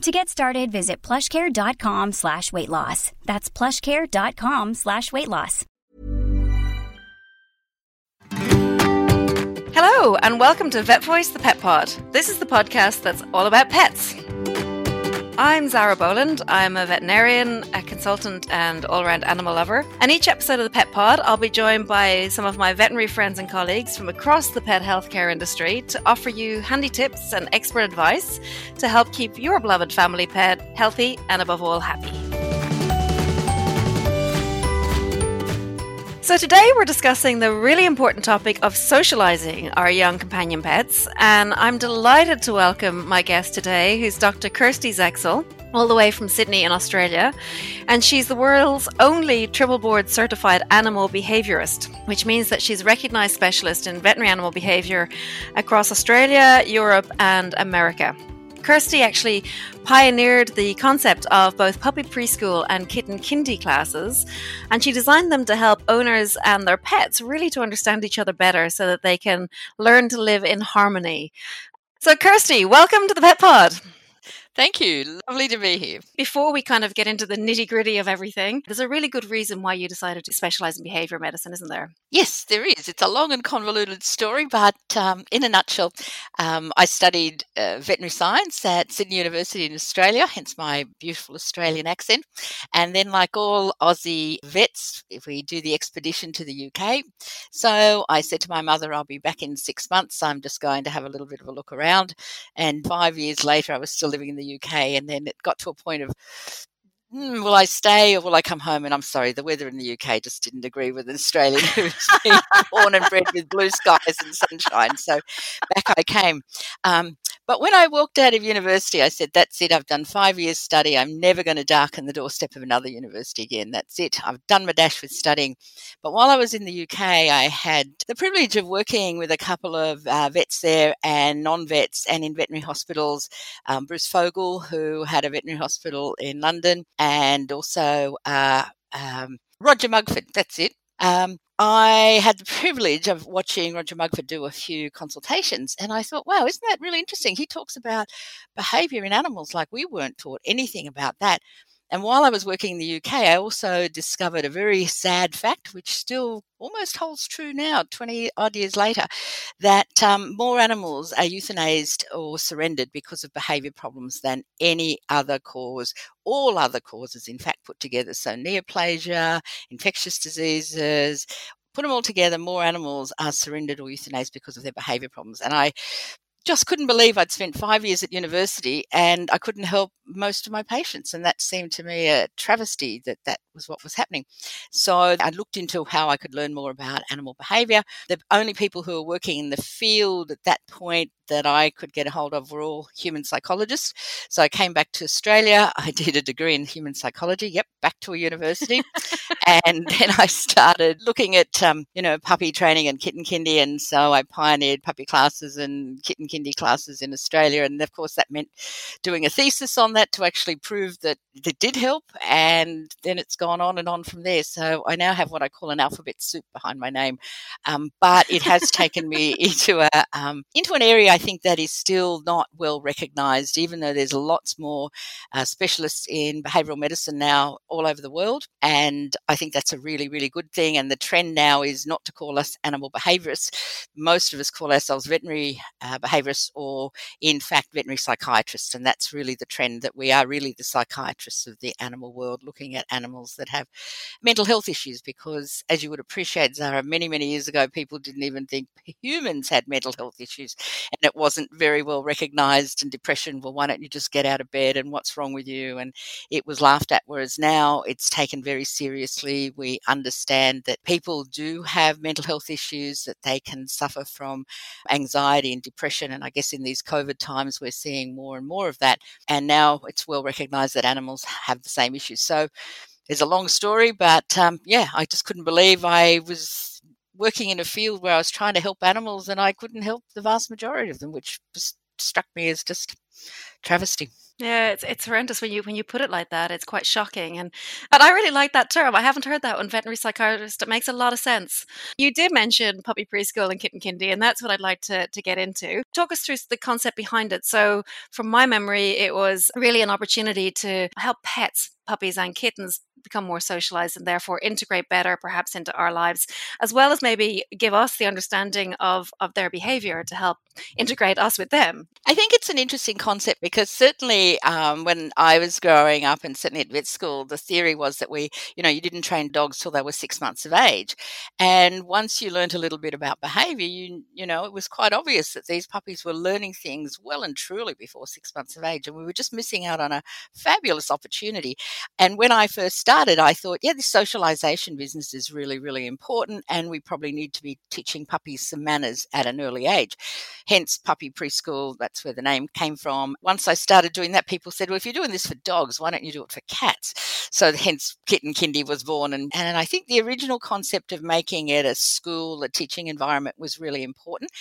To get started, visit plushcare.com slash weight loss. That's plushcare.com slash weight loss. Hello, and welcome to Vet Voice the Pet Pod. This is the podcast that's all about pets. I'm Zara Boland. I'm a veterinarian, a consultant, and all around animal lover. And each episode of the Pet Pod, I'll be joined by some of my veterinary friends and colleagues from across the pet healthcare industry to offer you handy tips and expert advice to help keep your beloved family pet healthy and, above all, happy. So, today we're discussing the really important topic of socializing our young companion pets. And I'm delighted to welcome my guest today, who's Dr. Kersti Seksel, all the way from Sydney in Australia. And she's the world's only triple board certified animal behaviorist, which means that she's a recognized specialist in veterinary animal behavior across Australia, Europe, and America. Kersti actually pioneered the concept of both puppy preschool and kitten kindy classes, and she designed them to help owners and their pets really to understand each other better so that they can learn to live in harmony. So, Kersti, welcome to the Pet Pod. Thank you. Lovely to be here. Before we kind of get into the nitty gritty of everything, there's a really good reason why you decided to specialize in behavior medicine, isn't there? Yes, there is. It's a long and convoluted story, but um, in a nutshell, um, I studied uh, veterinary science at Sydney University in Australia, hence my beautiful Australian accent. And then, like all Aussie vets, if we do the expedition to the UK. So I said to my mother, I'll be back in six months. I'm just going to have a little bit of a look around. And five years later, I was still living in the UK. And then it got to a point of, mm, will I stay or will I come home? And I'm sorry, the weather in the UK just didn't agree with an Australian who's born and bred with blue skies and sunshine. So back I came. Um, but when I walked out of university, I said, That's it. I've done five years study. I'm never going to darken the doorstep of another university again. That's it. I've done my dash with studying. But while I was in the UK, I had the privilege of working with a couple of uh, vets there and non vets and in veterinary hospitals. Um, Bruce Fogle, who had a veterinary hospital in London, and also uh, um, Roger Mugford. That's it. Um, I had the privilege of watching Roger Mugford do a few consultations, and I thought, wow, isn't that really interesting? He talks about behavior in animals like we weren't taught anything about that. And while I was working in the UK, I also discovered a very sad fact, which still almost holds true now, 20 odd years later, that um, more animals are euthanized or surrendered because of behavior problems than any other cause, all other causes, in fact, put together. So, neoplasia, infectious diseases, put them all together, more animals are surrendered or euthanized because of their behavior problems. And I just couldn't believe I'd spent five years at university and I couldn't help most of my patients. And that seemed to me a travesty that that was what was happening. So I looked into how I could learn more about animal behavior. The only people who were working in the field at that point that I could get a hold of were all human psychologists. So I came back to Australia. I did a degree in human psychology. Yep, back to a university. and then I started looking at, um, you know, puppy training and kitten kindy. And so I pioneered puppy classes and kitten kindy classes in Australia. And of course, that meant doing a thesis on that to actually prove that it did help. And then it's gone on and on from there. So I now have what I call an alphabet soup behind my name. Um, but it has taken me into a um, into an area I think that is still not well recognised, even though there's lots more uh, specialists in behavioural medicine now all over the world. And I think that's a really really good thing. And the trend now is not to call us animal behaviourists. Most of us call ourselves veterinary uh, behaviorists behaviorists or, in fact, veterinary psychiatrists. And that's really the trend that we are really the psychiatrists of the animal world, looking at animals that have mental health issues. Because, as you would appreciate, Zara, many, many years ago, people didn't even think humans had mental health issues. And it wasn't very well recognized. And depression, well, why don't you just get out of bed? And what's wrong with you? And it was laughed at. Whereas now it's taken very seriously. We understand that people do have mental health issues, that they can suffer from anxiety and depression. And I guess in these COVID times, we're seeing more and more of that. And now it's well recognized that animals have the same issues. So it's a long story, but um, yeah, I just couldn't believe I was working in a field where I was trying to help animals and I couldn't help the vast majority of them, which struck me as just travesty. Yeah, it's it's horrendous when you when you put it like that. It's quite shocking, and and I really like that term. I haven't heard that one, veterinary psychiatrist. It makes a lot of sense. You did mention puppy preschool and kitten kindy, and that's what I'd like to to get into. Talk us through the concept behind it. So, from my memory, it was really an opportunity to help pets puppies and kittens become more socialized and therefore integrate better perhaps into our lives as well as maybe give us the understanding of of their behavior to help integrate us with them. I think it's an interesting concept because certainly um, when i was growing up and certainly at vet school the theory was that we you know you didn't train dogs till they were six months of age. And once you learned a little bit about behavior you you know it was quite obvious that these puppies were learning things well and truly before six months of age and we were just missing out on a fabulous opportunity. And when I first started, I thought, yeah, this socialization business is really, really important. And we probably need to be teaching puppies some manners at an early age. Hence, puppy preschool, that's where the name came from. Once I started doing that, people said, well, if you're doing this for dogs, why don't you do it for cats? So hence Kitten Kindy was born. And, and I think the original concept of making it a school, a teaching environment was really important.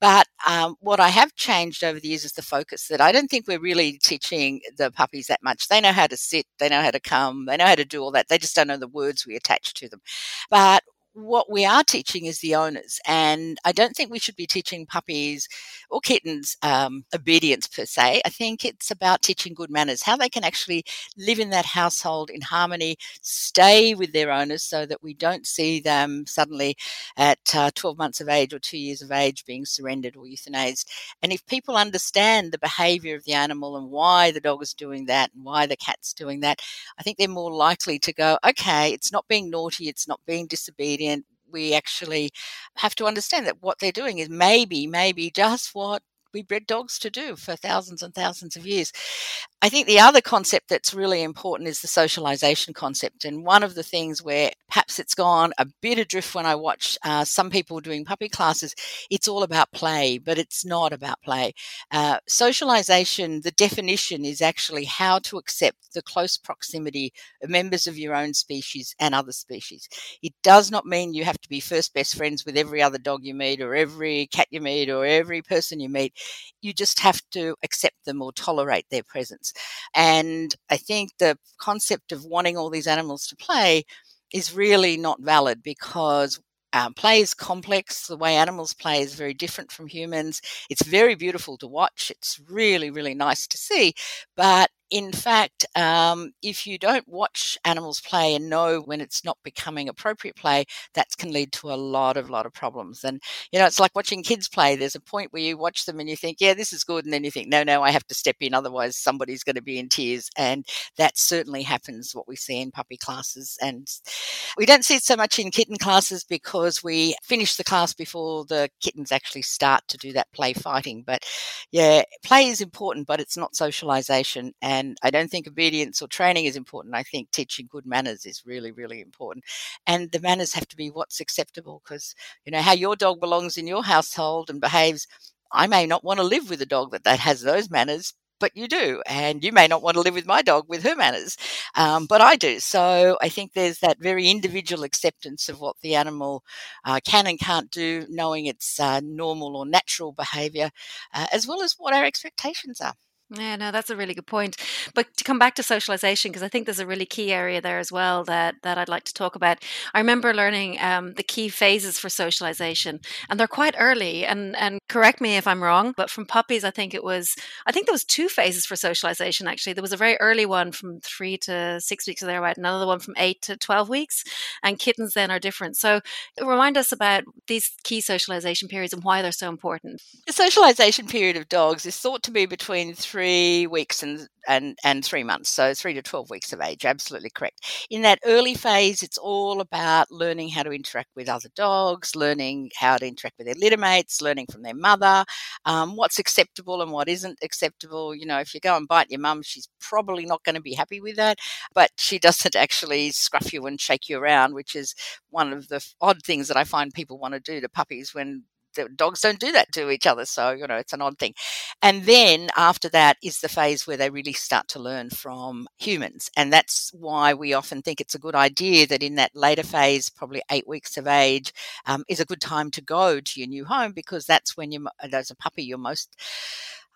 But um, what I have changed over the years is the focus that I don't think we're really teaching the puppies that much. They know how to sit, they know how to come, they know how to do all that. They just don't know the words we attach to them. But what we are teaching is the owners. And I don't think we should be teaching puppies or kittens um, obedience per se. I think it's about teaching good manners, how they can actually live in that household in harmony, stay with their owners so that we don't see them suddenly at uh, 12 months of age or two years of age being surrendered or euthanized. And if people understand the behavior of the animal and why the dog is doing that and why the cat's doing that, I think they're more likely to go, okay, it's not being naughty, it's not being disobedient we actually have to understand that what they're doing is maybe, maybe just what we bred dogs to do for thousands and thousands of years. I think the other concept that's really important is the socialization concept. And one of the things where perhaps it's gone a bit adrift when I watch uh, some people doing puppy classes, it's all about play, but it's not about play. Uh, socialization, the definition is actually how to accept the close proximity of members of your own species and other species. It does not mean you have to be first best friends with every other dog you meet or every cat you meet or every person you meet. You just have to accept them or tolerate their presence. And I think the concept of wanting all these animals to play is really not valid because um, play is complex. The way animals play is very different from humans. It's very beautiful to watch. It's really, really nice to see. But in fact, um, if you don't watch animals play and know when it's not becoming appropriate play, that can lead to a lot of lot of problems. And you know, it's like watching kids play. There's a point where you watch them and you think, "Yeah, this is good," and then you think, "No, no, I have to step in, otherwise somebody's going to be in tears." And that certainly happens. What we see in puppy classes, and we don't see it so much in kitten classes because we finish the class before the kittens actually start to do that play fighting. But yeah, play is important, but it's not socialization. And and I don't think obedience or training is important. I think teaching good manners is really, really important. And the manners have to be what's acceptable because, you know, how your dog belongs in your household and behaves. I may not want to live with a dog that, that has those manners, but you do. And you may not want to live with my dog with her manners, um, but I do. So I think there's that very individual acceptance of what the animal uh, can and can't do, knowing its uh, normal or natural behavior, uh, as well as what our expectations are. Yeah, no, that's a really good point. But to come back to socialization, because I think there's a really key area there as well that that I'd like to talk about. I remember learning um, the key phases for socialization, and they're quite early. And and correct me if I'm wrong, but from puppies, I think it was, I think there was two phases for socialization actually. There was a very early one from three to six weeks of their right, another one from eight to 12 weeks, and kittens then are different. So remind us about these key socialization periods and why they're so important. The socialization period of dogs is thought to be between three weeks and and, and three months, so three to 12 weeks of age, absolutely correct. In that early phase, it's all about learning how to interact with other dogs, learning how to interact with their litter mates, learning from their mother, um, what's acceptable and what isn't acceptable. You know, if you go and bite your mum, she's probably not going to be happy with that, but she doesn't actually scruff you and shake you around, which is one of the odd things that I find people want to do to puppies when dogs don't do that to each other. So, you know, it's an odd thing. And then after that is the phase where they really start to learn from humans. And that's why we often think it's a good idea that in that later phase, probably eight weeks of age, um, is a good time to go to your new home because that's when you, as a puppy, you're most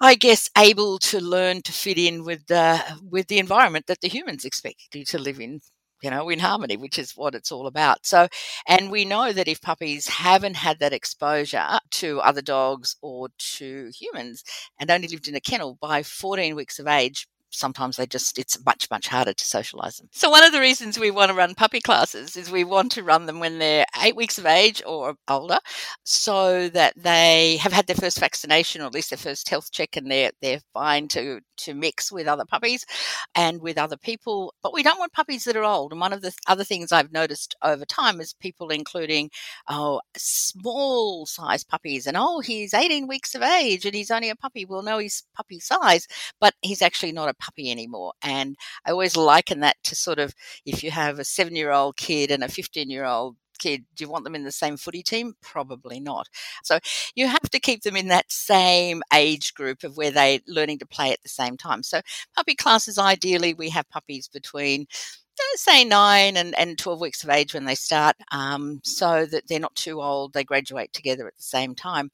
I guess able to learn to fit in with the with the environment that the humans expect you to live in you know, in harmony, which is what it's all about. So, and we know that if puppies haven't had that exposure to other dogs or to humans and only lived in a kennel by 14 weeks of age, sometimes they just it's much much harder to socialize them. So one of the reasons we want to run puppy classes is we want to run them when they're eight weeks of age or older so that they have had their first vaccination or at least their first health check and they're they're fine to to mix with other puppies and with other people. But we don't want puppies that are old and one of the other things i've noticed over time is people including oh small size puppies and oh he's 18 weeks of age and he's only a puppy. We'll know he's puppy size but he's actually not a puppy anymore. And I always liken that to sort of if you have a seven year old kid and a 15 year old kid, do you want them in the same footy team? Probably not. So you have to keep them in that same age group of where they're learning to play at the same time. So puppy classes, ideally, we have puppies between say nine and, and 12 weeks of age when they start, um, so that they're not too old. They graduate together at the same time.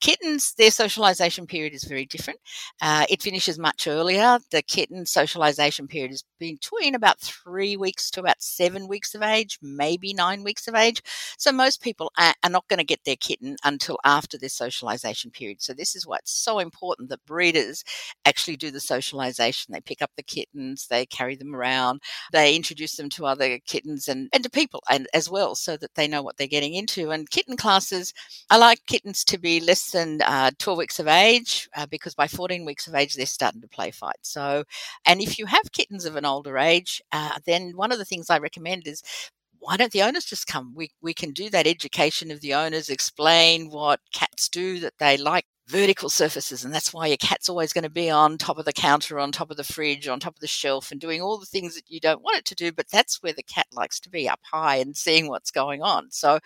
Kittens, their socialization period is very different. Uh, it finishes much earlier. The kitten socialization period is between about three weeks to about seven weeks of age, maybe nine weeks of age. So most people are, are not going to get their kitten until after their socialization period. So this is why it's so important that breeders actually do the socialization. They pick up the kittens, they carry them around, they introduce them to other kittens and, and to people and as well so that they know what they're getting into. And kitten classes, I like kittens to be less than uh, 12 weeks of age uh, because by 14 weeks of age, they're starting to play fight. So, and if you have kittens of an older age, uh, then one of the things I recommend is why don't the owners just come? We, we can do that education of the owners, explain what cats do that they like vertical surfaces. And that's why your cat's always going to be on top of the counter, on top of the fridge, on top of the shelf, and doing all the things that you don't want it to do. But that's where the cat likes to be up high and seeing what's going on. So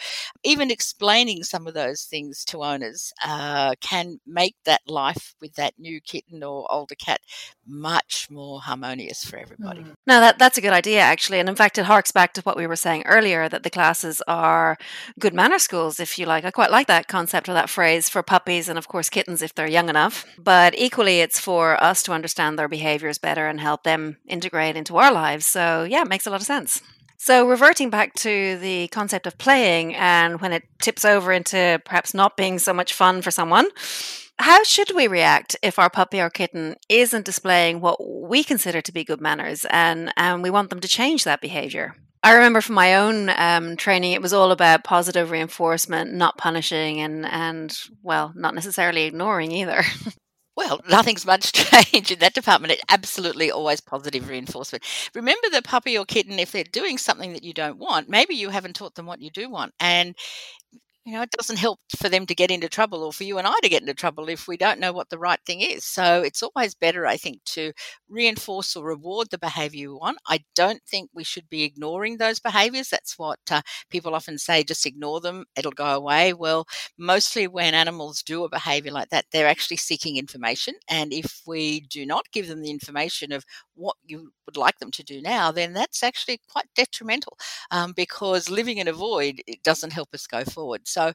even explaining some of those things to owners uh, can make that life with that new kitten or older cat much more harmonious for everybody. Mm. No, that, that's a good idea, actually. And in fact, it harks back to what we were saying earlier that the classes are good manner schools, if you like. I quite like that concept or that phrase for puppies and, of course, kittens if they're young enough. But equally, it's for us to understand their behaviors better and help them integrate into our lives. So, yeah, it makes a lot of sense. So, reverting back to the concept of playing and when it tips over into perhaps not being so much fun for someone, how should we react if our puppy or kitten isn't displaying what we consider to be good manners and, and we want them to change that behavior? I remember from my own um, training, it was all about positive reinforcement, not punishing, and and well, not necessarily ignoring either. Well, nothing's much changed in that department. It's absolutely always positive reinforcement. Remember the puppy or kitten, if they're doing something that you don't want, maybe you haven't taught them what you do want. And you know, it doesn't help for them to get into trouble or for you and I to get into trouble if we don't know what the right thing is. So it's always better, I think, to reinforce or reward the behavior you want. I don't think we should be ignoring those behaviors. That's what uh, people often say just ignore them, it'll go away. Well, mostly when animals do a behavior like that, they're actually seeking information. And if we do not give them the information of what you would like them to do now, then that's actually quite detrimental um, because living in a void it doesn't help us go forward. So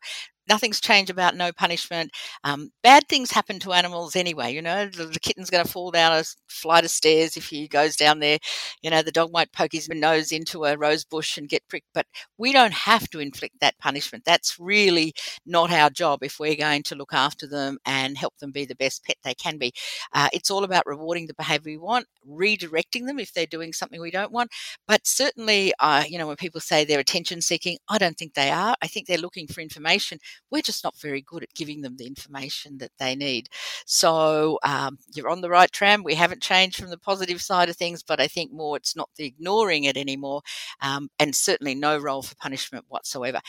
nothing's changed about no punishment. Um, bad things happen to animals anyway. You know, the, the kitten's going to fall down a flight of stairs if he goes down there. You know, the dog might poke his nose into a rose bush and get pricked, but we don't have to inflict that punishment. That's really not our job if we're going to look after them and help them be the best pet they can be. Uh, it's all about rewarding the behavior we want, redirecting them if they're doing something we don't want. But certainly, uh, you know, when people say they're attention seeking, I don't think they are. I think they're looking for information we're just not very good at giving them the information that they need. So um, you're on the right tram. We haven't changed from the positive side of things, but I think more it's not the ignoring it anymore, um, and certainly no role for punishment whatsoever.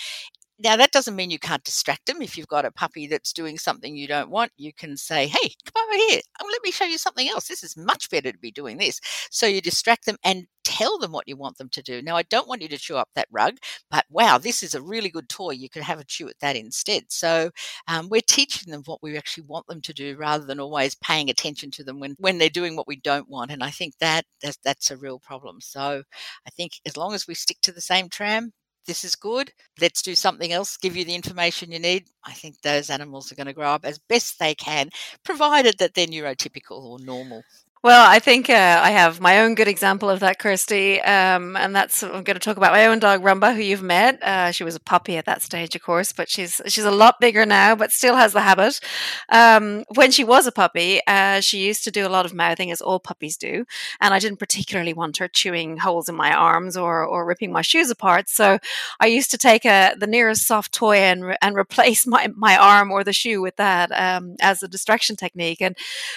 Now, that doesn't mean you can't distract them. If you've got a puppy that's doing something you don't want, you can say, Hey, come over here. Oh, let me show you something else. This is much better to be doing this. So you distract them and tell them what you want them to do. Now, I don't want you to chew up that rug, but wow, this is a really good toy. You could have a chew at that instead. So um, we're teaching them what we actually want them to do rather than always paying attention to them when, when they're doing what we don't want. And I think that that's, that's a real problem. So I think as long as we stick to the same tram, this is good. Let's do something else, give you the information you need. I think those animals are going to grow up as best they can, provided that they're neurotypical or normal. Well, I think uh, I have my own good example of that, Kersti, um, and that's I'm going to talk about my own dog Rumba, who you've met. Uh, she was a puppy at that stage, of course, but she's she's a lot bigger now, but still has the habit. Um, when she was a puppy, uh, she used to do a lot of mouthing, as all puppies do, and I didn't particularly want her chewing holes in my arms or or ripping my shoes apart. So I used to take a, the nearest soft toy and and replace my my arm or the shoe with that um, as a distraction technique, and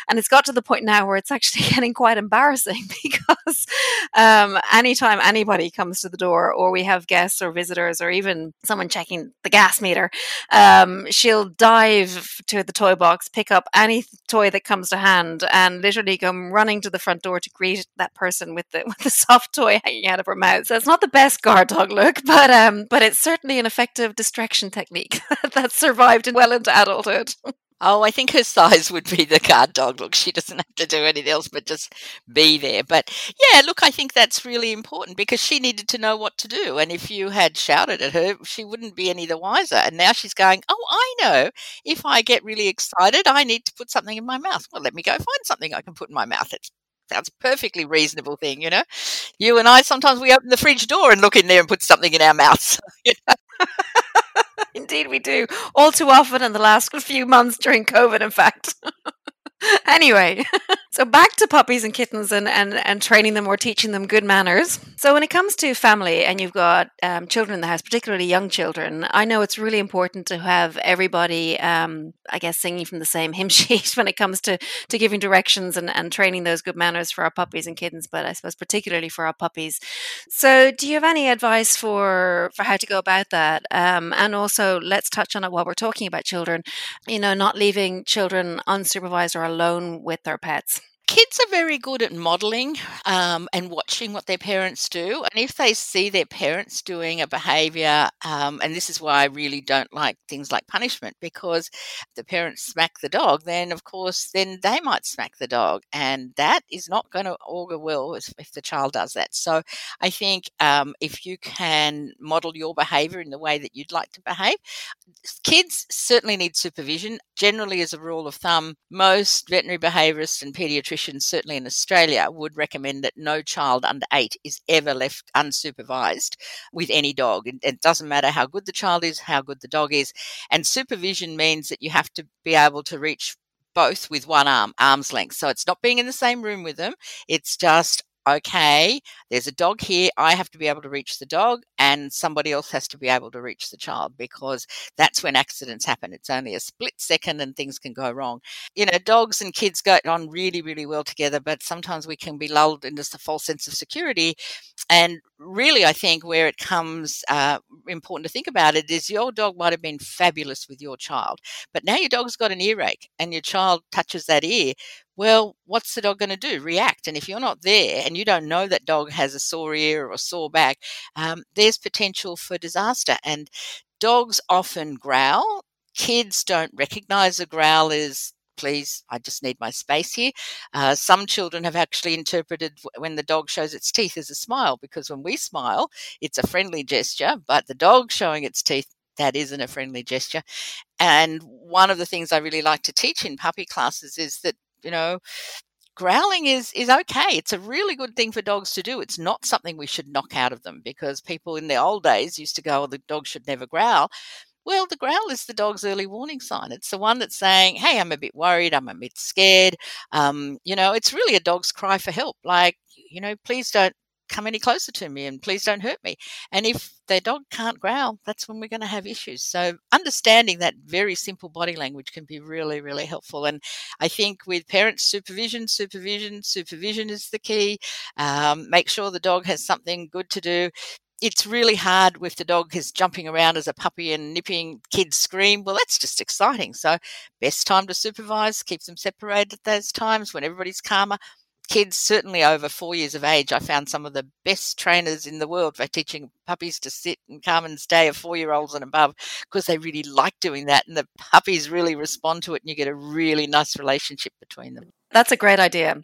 and it's got to the point now where it's actually actually getting quite embarrassing because um, anytime anybody comes to the door, or we have guests or visitors, or even someone checking the gas meter, um, she'll dive to the toy box, pick up any toy that comes to hand, and literally come running to the front door to greet that person with the with the soft toy hanging out of her mouth. So it's not the best guard dog look, but um, but it's certainly an effective distraction technique that survived well into adulthood. Oh, I think her size would be the guard dog. Look, she doesn't have to do anything else but just be there. But yeah, look, I think that's really important because she needed to know what to do. And if you had shouted at her, she wouldn't be any the wiser. And now she's going, Oh, I know. If I get really excited, I need to put something in my mouth. Well, let me go find something I can put in my mouth. It's a perfectly reasonable thing, you know. You and I sometimes we open the fridge door and look in there and put something in our mouths. You know? Indeed, we do. All too often in the last few months during COVID, in fact. anyway, so back to puppies and kittens and, and, and training them or teaching them good manners. So when it comes to family and you've got um, children in the house, particularly young children, I know it's really important to have everybody, um, I guess, singing from the same hymn sheet when it comes to, to giving directions and, and training those good manners for our puppies and kittens, but I suppose particularly for our puppies. So do you have any advice for, for how to go about that? Um, and also, let's touch on it while we're talking about children, you know, not leaving children unsupervised or alone with their pets kids are very good at modeling um, and watching what their parents do. And if they see their parents doing a behavior, um, and this is why I really don't like things like punishment, because the parents smack the dog, then of course, then they might smack the dog. And that is not going to augur well if, if, the child does that. So I think um, if you can model your behavior in the way that you'd like to behave, kids certainly need supervision. Generally, as a rule of thumb, most veterinary behaviorists and pediatricians certainly in Australia, would recommend that no child under eight is ever left unsupervised with any dog. It doesn't matter how good the child is, how good the dog is. And supervision means that you have to be able to reach both with one arm, arm's length. So it's not being in the same room with them. It's just okay, there's a dog here. I have to be able to reach the dog, and somebody else has to be able to reach the child because that's when accidents happen. It's only a split second and things can go wrong. You know, dogs and kids go on really, really well together, but sometimes we can be lulled into a false sense of security. And really, I think where it comes uh, important to think about it is your dog might have been fabulous with your child, but now your dog's got an earache and your child touches that ear well, what's the dog going to do? React. And if you're not there and you don't know that dog has a sore ear or a sore back, um, there's potential for disaster. And dogs often growl. Kids don't recognize a growl as please, I just need my space here. Uh, some children have actually interpreted when the dog shows its teeth as a smile because when we smile, it's a friendly gesture, but the dog showing its teeth that isn't a friendly gesture. And one of the things I really like to teach in puppy classes is that, you know, growling is is okay. It's a really good thing for dogs to do. It's not something we should knock out of them because people in the old days used to go, "Oh, the dog should never growl." Well, the growl is the dog's early warning sign. It's the one that's saying, "Hey, I'm a bit worried. I'm a bit scared." Um, you know, it's really a dog's cry for help. Like, you know, please don't come any closer to me and please don't hurt me. And if their dog can't growl, that's when we're going to have issues. So understanding that very simple body language can be really, really helpful. And I think with parents, supervision, supervision, supervision is the key. Um, make sure the dog has something good to do it's really hard with the dog is jumping around as a puppy and nipping kids scream well that's just exciting so best time to supervise keep them separated at those times when everybody's calmer kids, certainly over four years of age, I found some of the best trainers in the world for teaching puppies to sit and calm and stay of four year olds and above because they really like doing that. And the puppies really respond to it, and you get a really nice relationship between them. That's a great idea.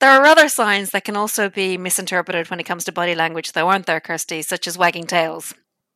There are other signs that can also be misinterpreted when it comes to body language, though, aren't there, Kersti? Such as wagging tails.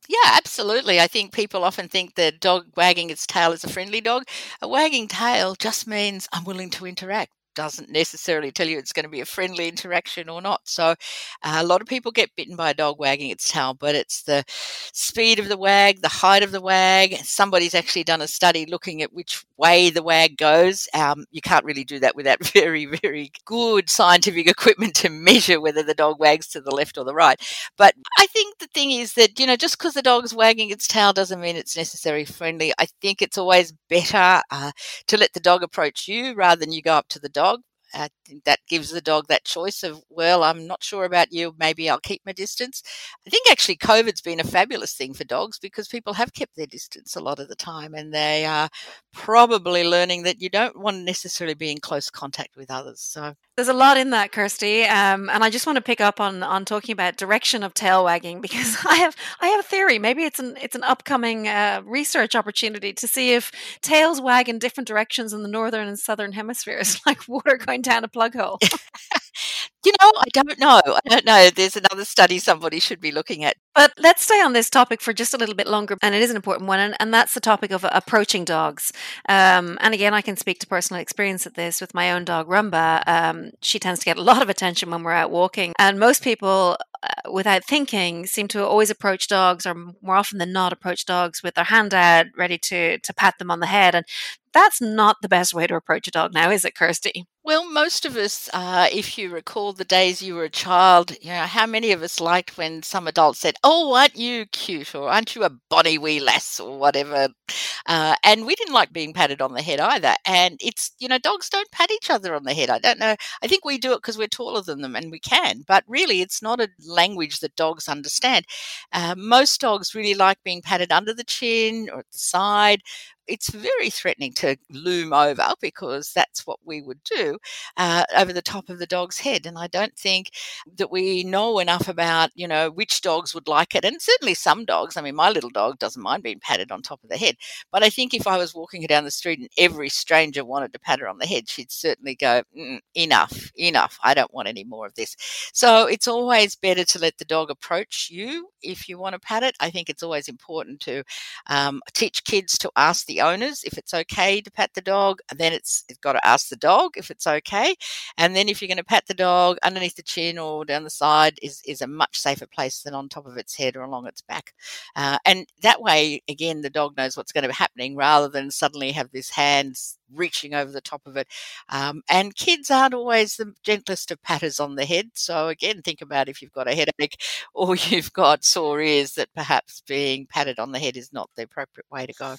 Yeah, absolutely. I think people often think the dog wagging its tail is a friendly dog. A wagging tail just means I'm willing to interact doesn't necessarily tell you it's going to be a friendly interaction or not. So, uh, a lot of people get bitten by a dog wagging its tail, but it's the speed of the wag, the height of the wag. Somebody's actually done a study looking at which way the wag goes. Um, you can't really do that without very, very good scientific equipment to measure whether the dog wags to the left or the right. But I think the thing is that, you know, just because the dog's wagging its tail doesn't mean it's necessarily friendly. I think it's always better uh, to let the dog approach you rather than you go up to the dog dog. Think that gives the dog that choice of, well, I'm not sure about you. Maybe I'll keep my distance. I think actually COVID's been a fabulous thing for dogs because people have kept their distance a lot of the time and they are probably learning that you don't want to necessarily be in close contact with others. So there's a lot in that, Kersti, um, and I just want to pick up on on talking about direction of tail wagging because I have I have a theory. Maybe it's an it's an upcoming uh, research opportunity to see if tails wag in different directions in the northern and southern hemispheres, like water going down a plug hole. You know, I don't know. I don't know. There's another study somebody should be looking at. But let's stay on this topic for just a little bit longer, and it is an important one, and, and that's the topic of approaching dogs. Um, and again, I can speak to personal experience at this with my own dog, Rumba. Um, she tends to get a lot of attention when we're out walking, and most people uh, without thinking, seem to always approach dogs, or more often than not, approach dogs with their hand out, ready to to pat them on the head. And that's not the best way to approach a dog now, is it, Kersti? Well, most of us, uh, if you recall the days you were a child, you know, how many of us liked when some adult said, Oh, aren't you cute? Or aren't you a bonny wee lass? Or whatever. Uh, and we didn't like being patted on the head either. And it's, you know, dogs don't pat each other on the head. I don't know. I think we do it because we're taller than them and we can. But really, it's not a language that dogs understand. Uh, most dogs really like being patted under the chin or at the side it's very threatening to loom over because that's what we would do uh, over the top of the dog's head. And I don't think that we know enough about, you know, which dogs would like it. And certainly some dogs, I mean, my little dog doesn't mind being patted on top of the head. But I think if I was walking her down the street and every stranger wanted to pat her on the head, she'd certainly go, mm, enough, enough. I don't want any more of this. So it's always better to let the dog approach you if you want to pat it. I think it's always important to um, teach kids to ask the the owners if it's okay to pat the dog. And then it's, it's got to ask the dog if it's okay. And then if you're going to pat the dog underneath the chin or down the side is, is a much safer place than on top of its head or along its back. Uh, and that way, again, the dog knows what's going to be happening rather than suddenly have this hands reaching over the top of it. Um, and kids aren't always the gentlest of patters on the head. So again, think about if you've got a headache or you've got sore ears that perhaps being patted on the head is not the appropriate way to go.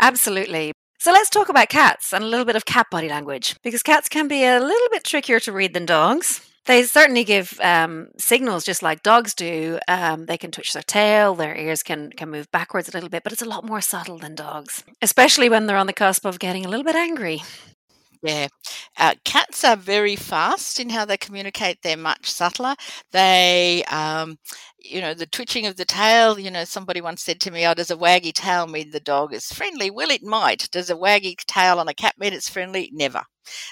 Absolutely. So let's talk about cats and a little bit of cat body language because cats can be a little bit trickier to read than dogs. They certainly give um, signals just like dogs do. Um, they can twitch their tail, their ears can can move backwards a little bit, but it's a lot more subtle than dogs, especially when they're on the cusp of getting a little bit angry. Yeah. Uh, cats are very fast in how they communicate. They're much subtler. They, um, you know, the twitching of the tail, you know, somebody once said to me, oh, does a waggy tail mean the dog is friendly? Well, it might. Does a waggy tail on a cat mean it's friendly? Never.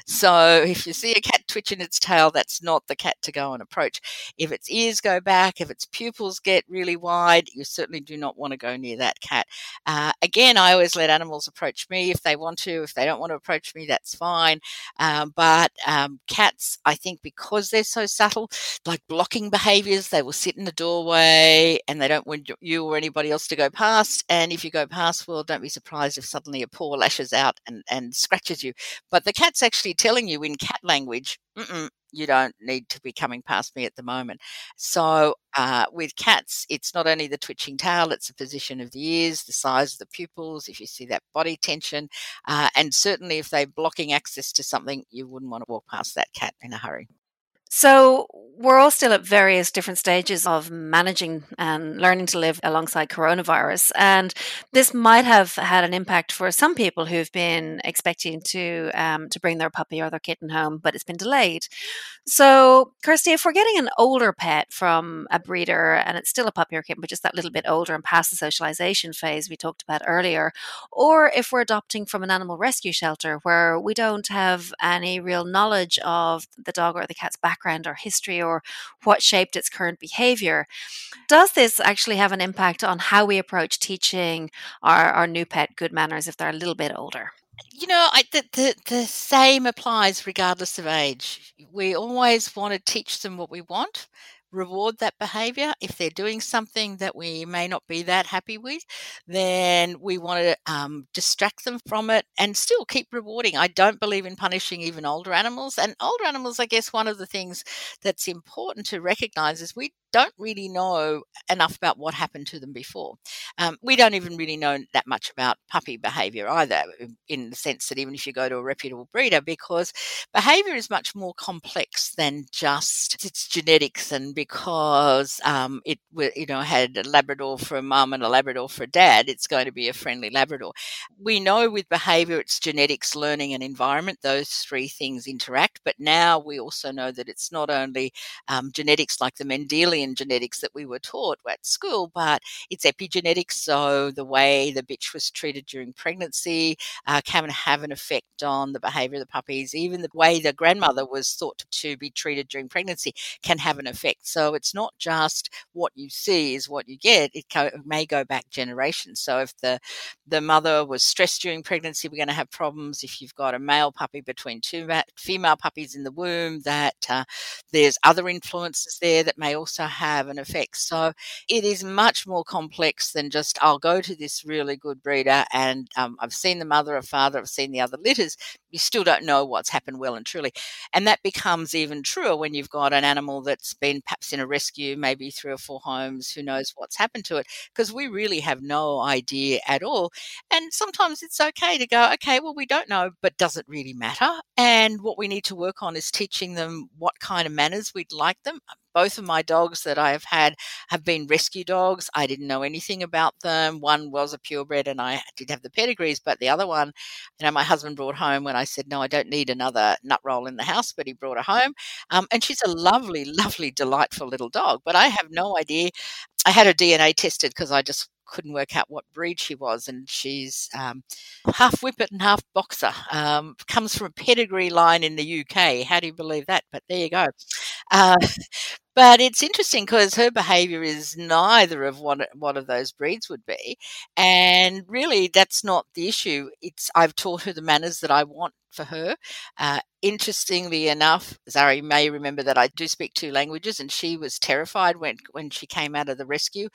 So if you see a cat twitching its tail, that's not the cat to go and approach. If its ears go back, if its pupils get really wide, you certainly do not want to go near that cat. Uh, again, I always let animals approach me if they want to. If they don't want to approach me, that's fine. Um, but um, cats, I think, because they're so subtle, like blocking behaviors, they will sit in the doorway and they don't want you or anybody else to go past. And if you go past, well, don't be surprised if suddenly a paw lashes out and, and scratches you. But the cat's actually telling you in cat language, you don't need to be coming past me at the moment. So uh, with cats, it's not only the twitching tail, it's the position of the ears, the size of the pupils, if you see that body tension, uh, and certainly if they're blocking access to something, you wouldn't want to walk past that cat in a hurry. So, we're all still at various different stages of managing and learning to live alongside coronavirus. And this might have had an impact for some people who've been expecting to um, to bring their puppy or their kitten home, but it's been delayed. So, Kersti, if we're getting an older pet from a breeder and it's still a puppy or kitten, but just that little bit older and past the socialization phase we talked about earlier, or if we're adopting from an animal rescue shelter where we don't have any real knowledge of the dog or the cat's background or history or what shaped its current behavior. Does this actually have an impact on how we approach teaching our, our new pet good manners if they're a little bit older? You know, I, the, the, the same applies regardless of age. We always want to teach them what we want reward that behavior. If they're doing something that we may not be that happy with, then we want to um, distract them from it and still keep rewarding. I don't believe in punishing even older animals. And older animals, I guess, one of the things that's important to recognize is we don't really know enough about what happened to them before. Um, we don't even really know that much about puppy behavior either, in the sense that even if you go to a reputable breeder, because behavior is much more complex than just its genetics, and because um, it you know had a Labrador for a mum and a Labrador for a dad, it's going to be a friendly Labrador. We know with behavior, it's genetics, learning, and environment; those three things interact. But now we also know that it's not only um, genetics like the Mendelian genetics that we were taught at school, but it's epigenetics. So the way the bitch was treated during pregnancy uh, can have an effect on the behavior of the puppies. Even the way the grandmother was thought to be treated during pregnancy can have an effect. So it's not just what you see is what you get. It may go back generations. So if the the mother was stressed during pregnancy, we're going to have problems. If you've got a male puppy between two female puppies in the womb, that uh, there's other influences there that may also have an effect. So it is much more complex than just I'll go to this really good breeder and um, I've seen the mother or father, I've seen the other litters. You still don't know what's happened well and truly. And that becomes even truer when you've got an animal that's been perhaps in a rescue, maybe three or four homes, who knows what's happened to it, because we really have no idea at all. And sometimes it's okay to go, okay, well, we don't know, but does it really matter? And what we need to work on is teaching them what kind of manners we'd like them both of my dogs that I have had have been rescue dogs. I didn't know anything about them. One was a purebred and I did have the pedigrees, but the other one, you know, my husband brought home when I said, no, I don't need another nut roll in the house, but he brought her home. Um, and she's a lovely, lovely, delightful little dog, but I have no idea. I had her DNA tested because I just couldn't work out what breed she was, and she's um, half whippet and half boxer. Um, comes from a pedigree line in the UK. How do you believe that? But there you go. Uh, but it's interesting because her behavior is neither of what one of those breeds would be. And really, that's not the issue. It's I've taught her the manners that I want for her. Uh, interestingly enough, Zara may remember that I do speak two languages, and she was terrified when when she came out of the rescue,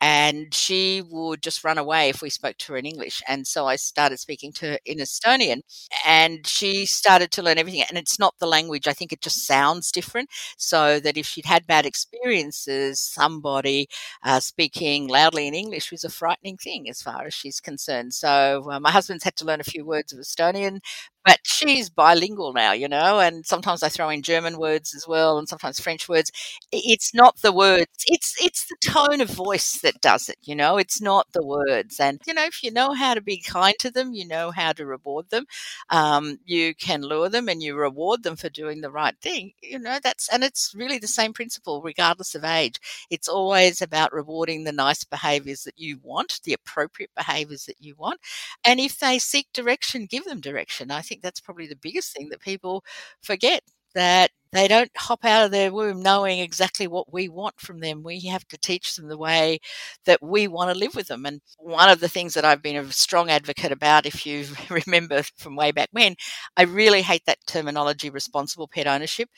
and she would just run away if we spoke to her in English. And so I started speaking to her in Estonian, and she started to learn everything. And it's not the language; I think it just sounds different. So that if she'd had bad experiences, somebody uh, speaking loudly in English was a frightening thing as far as she's concerned. So uh, my husband's had to learn a few words of Estonian, but she's bilingual now, you know, and sometimes I throw in German words as well, and sometimes French words. It's not the words; it's it's the tone of voice that does it, you know. It's not the words, and you know, if you know how to be kind to them, you know how to reward them. Um, you can lure them, and you reward them for doing the right thing. You know, that's and it's really the same principle, regardless of age. It's always about rewarding the nice behaviours that you want, the appropriate behaviours that you want, and if they seek direction, give them direction. I think think that's probably the biggest thing that people forget that they don't hop out of their womb knowing exactly what we want from them. We have to teach them the way that we want to live with them. And one of the things that I've been a strong advocate about, if you remember from way back when, I really hate that terminology responsible pet ownership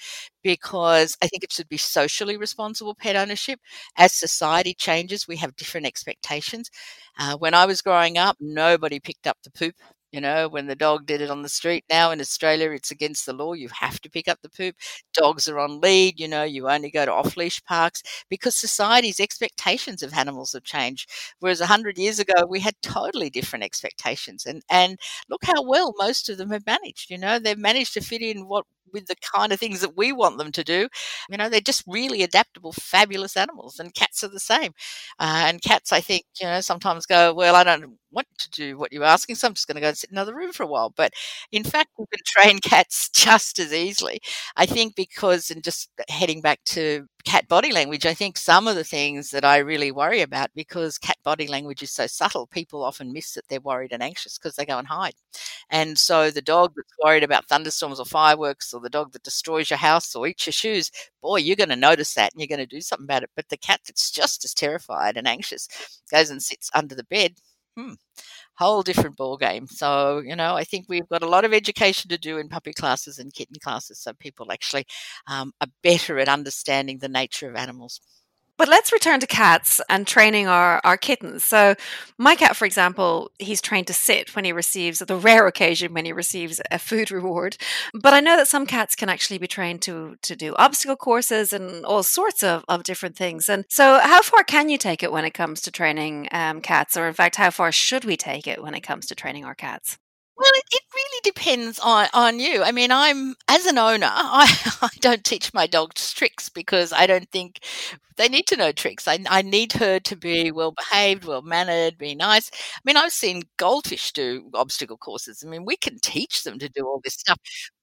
because I think it should be socially responsible pet ownership. As society changes, we have different expectations. Uh, when I was growing up, nobody picked up the poop you know, when the dog did it on the street. Now in Australia, it's against the law. You have to pick up the poop. Dogs are on lead. You know, you only go to off leash parks because society's expectations of animals have changed. Whereas 100 years ago, we had totally different expectations. And, and look how well most of them have managed. You know, they've managed to fit in what with the kind of things that we want them to do. You know, they're just really adaptable, fabulous animals, and cats are the same. Uh, and cats, I think, you know, sometimes go, well, I don't want to do what you're asking, so I'm just going to go and sit in another room for a while. But in fact, we can train cats just as easily. I think because, and just heading back to cat body language, I think some of the things that I really worry about because cat body language is so subtle, people often miss that they're worried and anxious because they go and hide. And so the dog that's worried about thunderstorms or fireworks, or the dog that destroys your house or eats your shoes, boy, you're going to notice that and you're going to do something about it. But the cat that's just as terrified and anxious goes and sits under the bed. Hmm whole different ball game. So, you know, I think we've got a lot of education to do in puppy classes and kitten classes so people actually um, are better at understanding the nature of animals. But let's return to cats and training our, our kittens. So, my cat, for example, he's trained to sit when he receives, the rare occasion when he receives a food reward. But I know that some cats can actually be trained to, to do obstacle courses and all sorts of, of different things. And so, how far can you take it when it comes to training um, cats? Or, in fact, how far should we take it when it comes to training our cats? Well, it, it really depends on, on you. I mean, I'm as an owner, I, I don't teach my dogs tricks because I don't think they need to know tricks. I, I need her to be well behaved, well mannered, be nice. I mean, I've seen goldfish do obstacle courses. I mean, we can teach them to do all this stuff.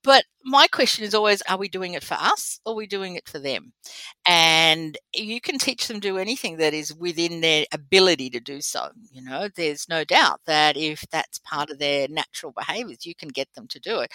But my question is always are we doing it for us or are we doing it for them? And you can teach them to do anything that is within their ability to do so. You know, there's no doubt that if that's part of their natural behaviors, you can get them to do it.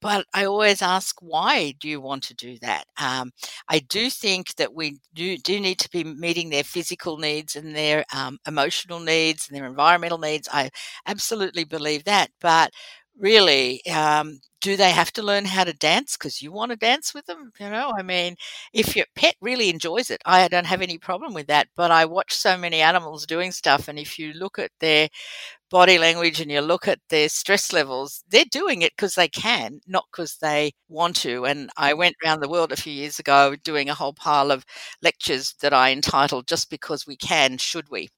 but I always ask, why do you want to do that? Um, I do think that we do, do need to be meeting their physical needs and their um, emotional needs and their environmental needs. I absolutely believe that. But really, um, do they have to learn how to dance because you want to dance with them? You know, I mean, if your pet really enjoys it, I don't have any problem with that. But I watch so many animals doing stuff, and if you look at their body language and you look at their stress levels, they're doing it because they can, not because they want to. And I went around the world a few years ago doing a whole pile of lectures that I entitled Just Because We Can, Should We?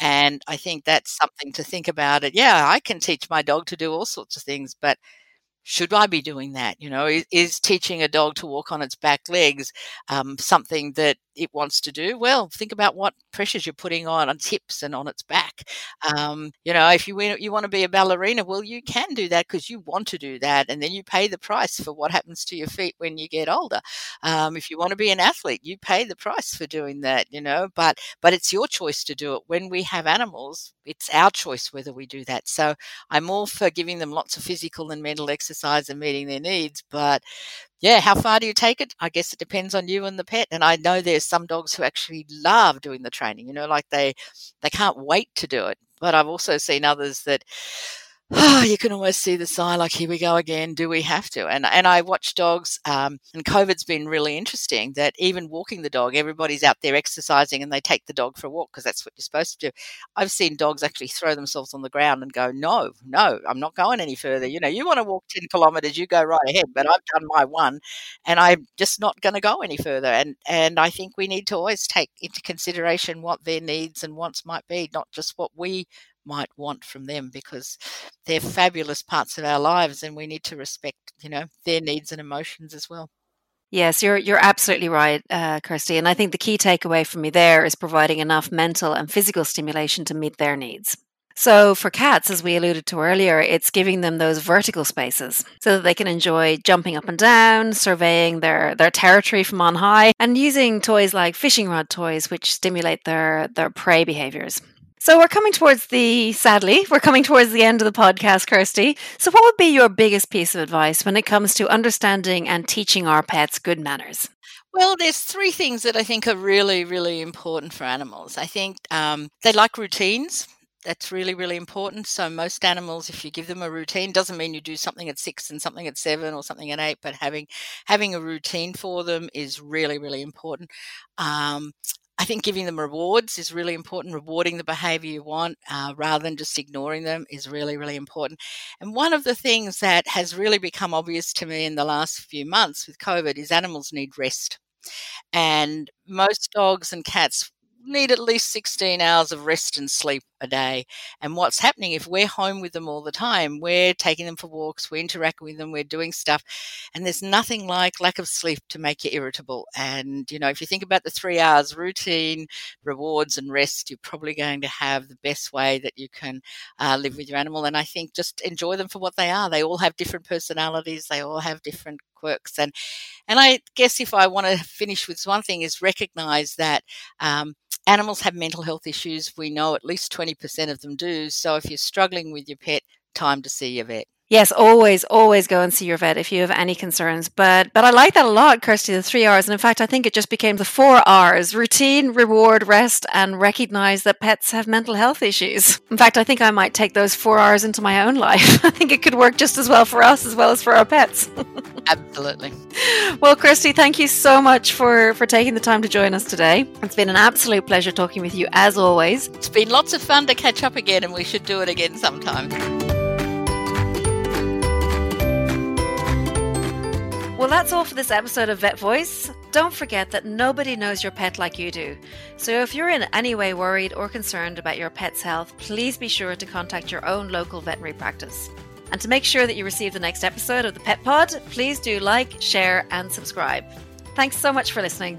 And I think that's something to think about it. Yeah, I can teach my dog to do all sorts of things, but should I be doing that? You know, is, is teaching a dog to walk on its back legs um, something that it wants to do? Well, think about what pressures you're putting on its hips and on its back. Um, you know, if you you want to be a ballerina, well, you can do that because you want to do that, and then you pay the price for what happens to your feet when you get older. Um, if you want to be an athlete, you pay the price for doing that. You know, but but it's your choice to do it. When we have animals, it's our choice whether we do that. So I'm all for giving them lots of physical and mental exercise and meeting their needs, but yeah, how far do you take it? I guess it depends on you and the pet. And I know there's some dogs who actually love doing the training, you know, like they they can't wait to do it. But I've also seen others that oh, you can almost see the sign like, here we go again. Do we have to? And and I watch dogs, um, and COVID's been really interesting that even walking the dog, everybody's out there exercising and they take the dog for a walk because that's what you're supposed to do. I've seen dogs actually throw themselves on the ground and go, no, no, I'm not going any further. You know, you want to walk 10 kilometers, you go right ahead, but I've done my one and I'm just not going to go any further. And, and I think we need to always take into consideration what their needs and wants might be, not just what we might want from them because they're fabulous parts of our lives and we need to respect you know their needs and emotions as well Yes, you're you're absolutely right, uh, Kersti. And I think the key takeaway for me there is providing enough mental and physical stimulation to meet their needs. So for cats, as we alluded to earlier, it's giving them those vertical spaces so that they can enjoy jumping up and down, surveying their, their territory from on high, and using toys like fishing rod toys, which stimulate their, their prey behaviors. So we're coming towards the, sadly, we're coming towards the end of the podcast, Kersti. So what would be your biggest piece of advice when it comes to understanding and teaching our pets good manners? Well, there's three things that I think are really, really important for animals. I think um, they like routines. That's really, really important. So most animals, if you give them a routine, doesn't mean you do something at six and something at seven or something at eight, but having having a routine for them is really, really important. Um, I think giving them rewards is really important. Rewarding the behavior you want uh, rather than just ignoring them is really, really important. And one of the things that has really become obvious to me in the last few months with COVID is animals need rest. And most dogs and cats need at least 16 hours of rest and sleep a day. And what's happening if we're home with them all the time, we're taking them for walks, we're interacting with them, we're doing stuff, and there's nothing like lack of sleep to make you irritable. And, you know, if you think about the three hours routine, rewards, and rest, you're probably going to have the best way that you can uh, live with your animal. And I think just enjoy them for what they are. They all have different personalities, they all have different quirks. And, and I guess if I want to finish with one thing, is recognize that. Um, animals have mental health issues. We know at least 20% of them do. So if you're struggling with your pet, time to see your vet. Yes, always, always go and see your vet if you have any concerns. But but I like that a lot, Kersti, the three R's. And in fact, I think it just became the four R's routine, reward, rest, and recognize that pets have mental health issues. In fact, I think I might take those four R's into my own life. I think it could work just as well for us as well as for our pets. Absolutely. Well, Kersti, thank you so much for, for taking the time to join us today. It's been an absolute pleasure talking with you as always. It's been lots of fun to catch up again, and we should do it again sometime. Well, that's all for this episode of Vet Voice. Don't forget that nobody knows your pet like you do. So if you're in any way worried or concerned about your pet's health, please be sure to contact your own local veterinary practice. And to make sure that you receive the next episode of the Pet Pod, please do like, share, and subscribe. Thanks so much for listening.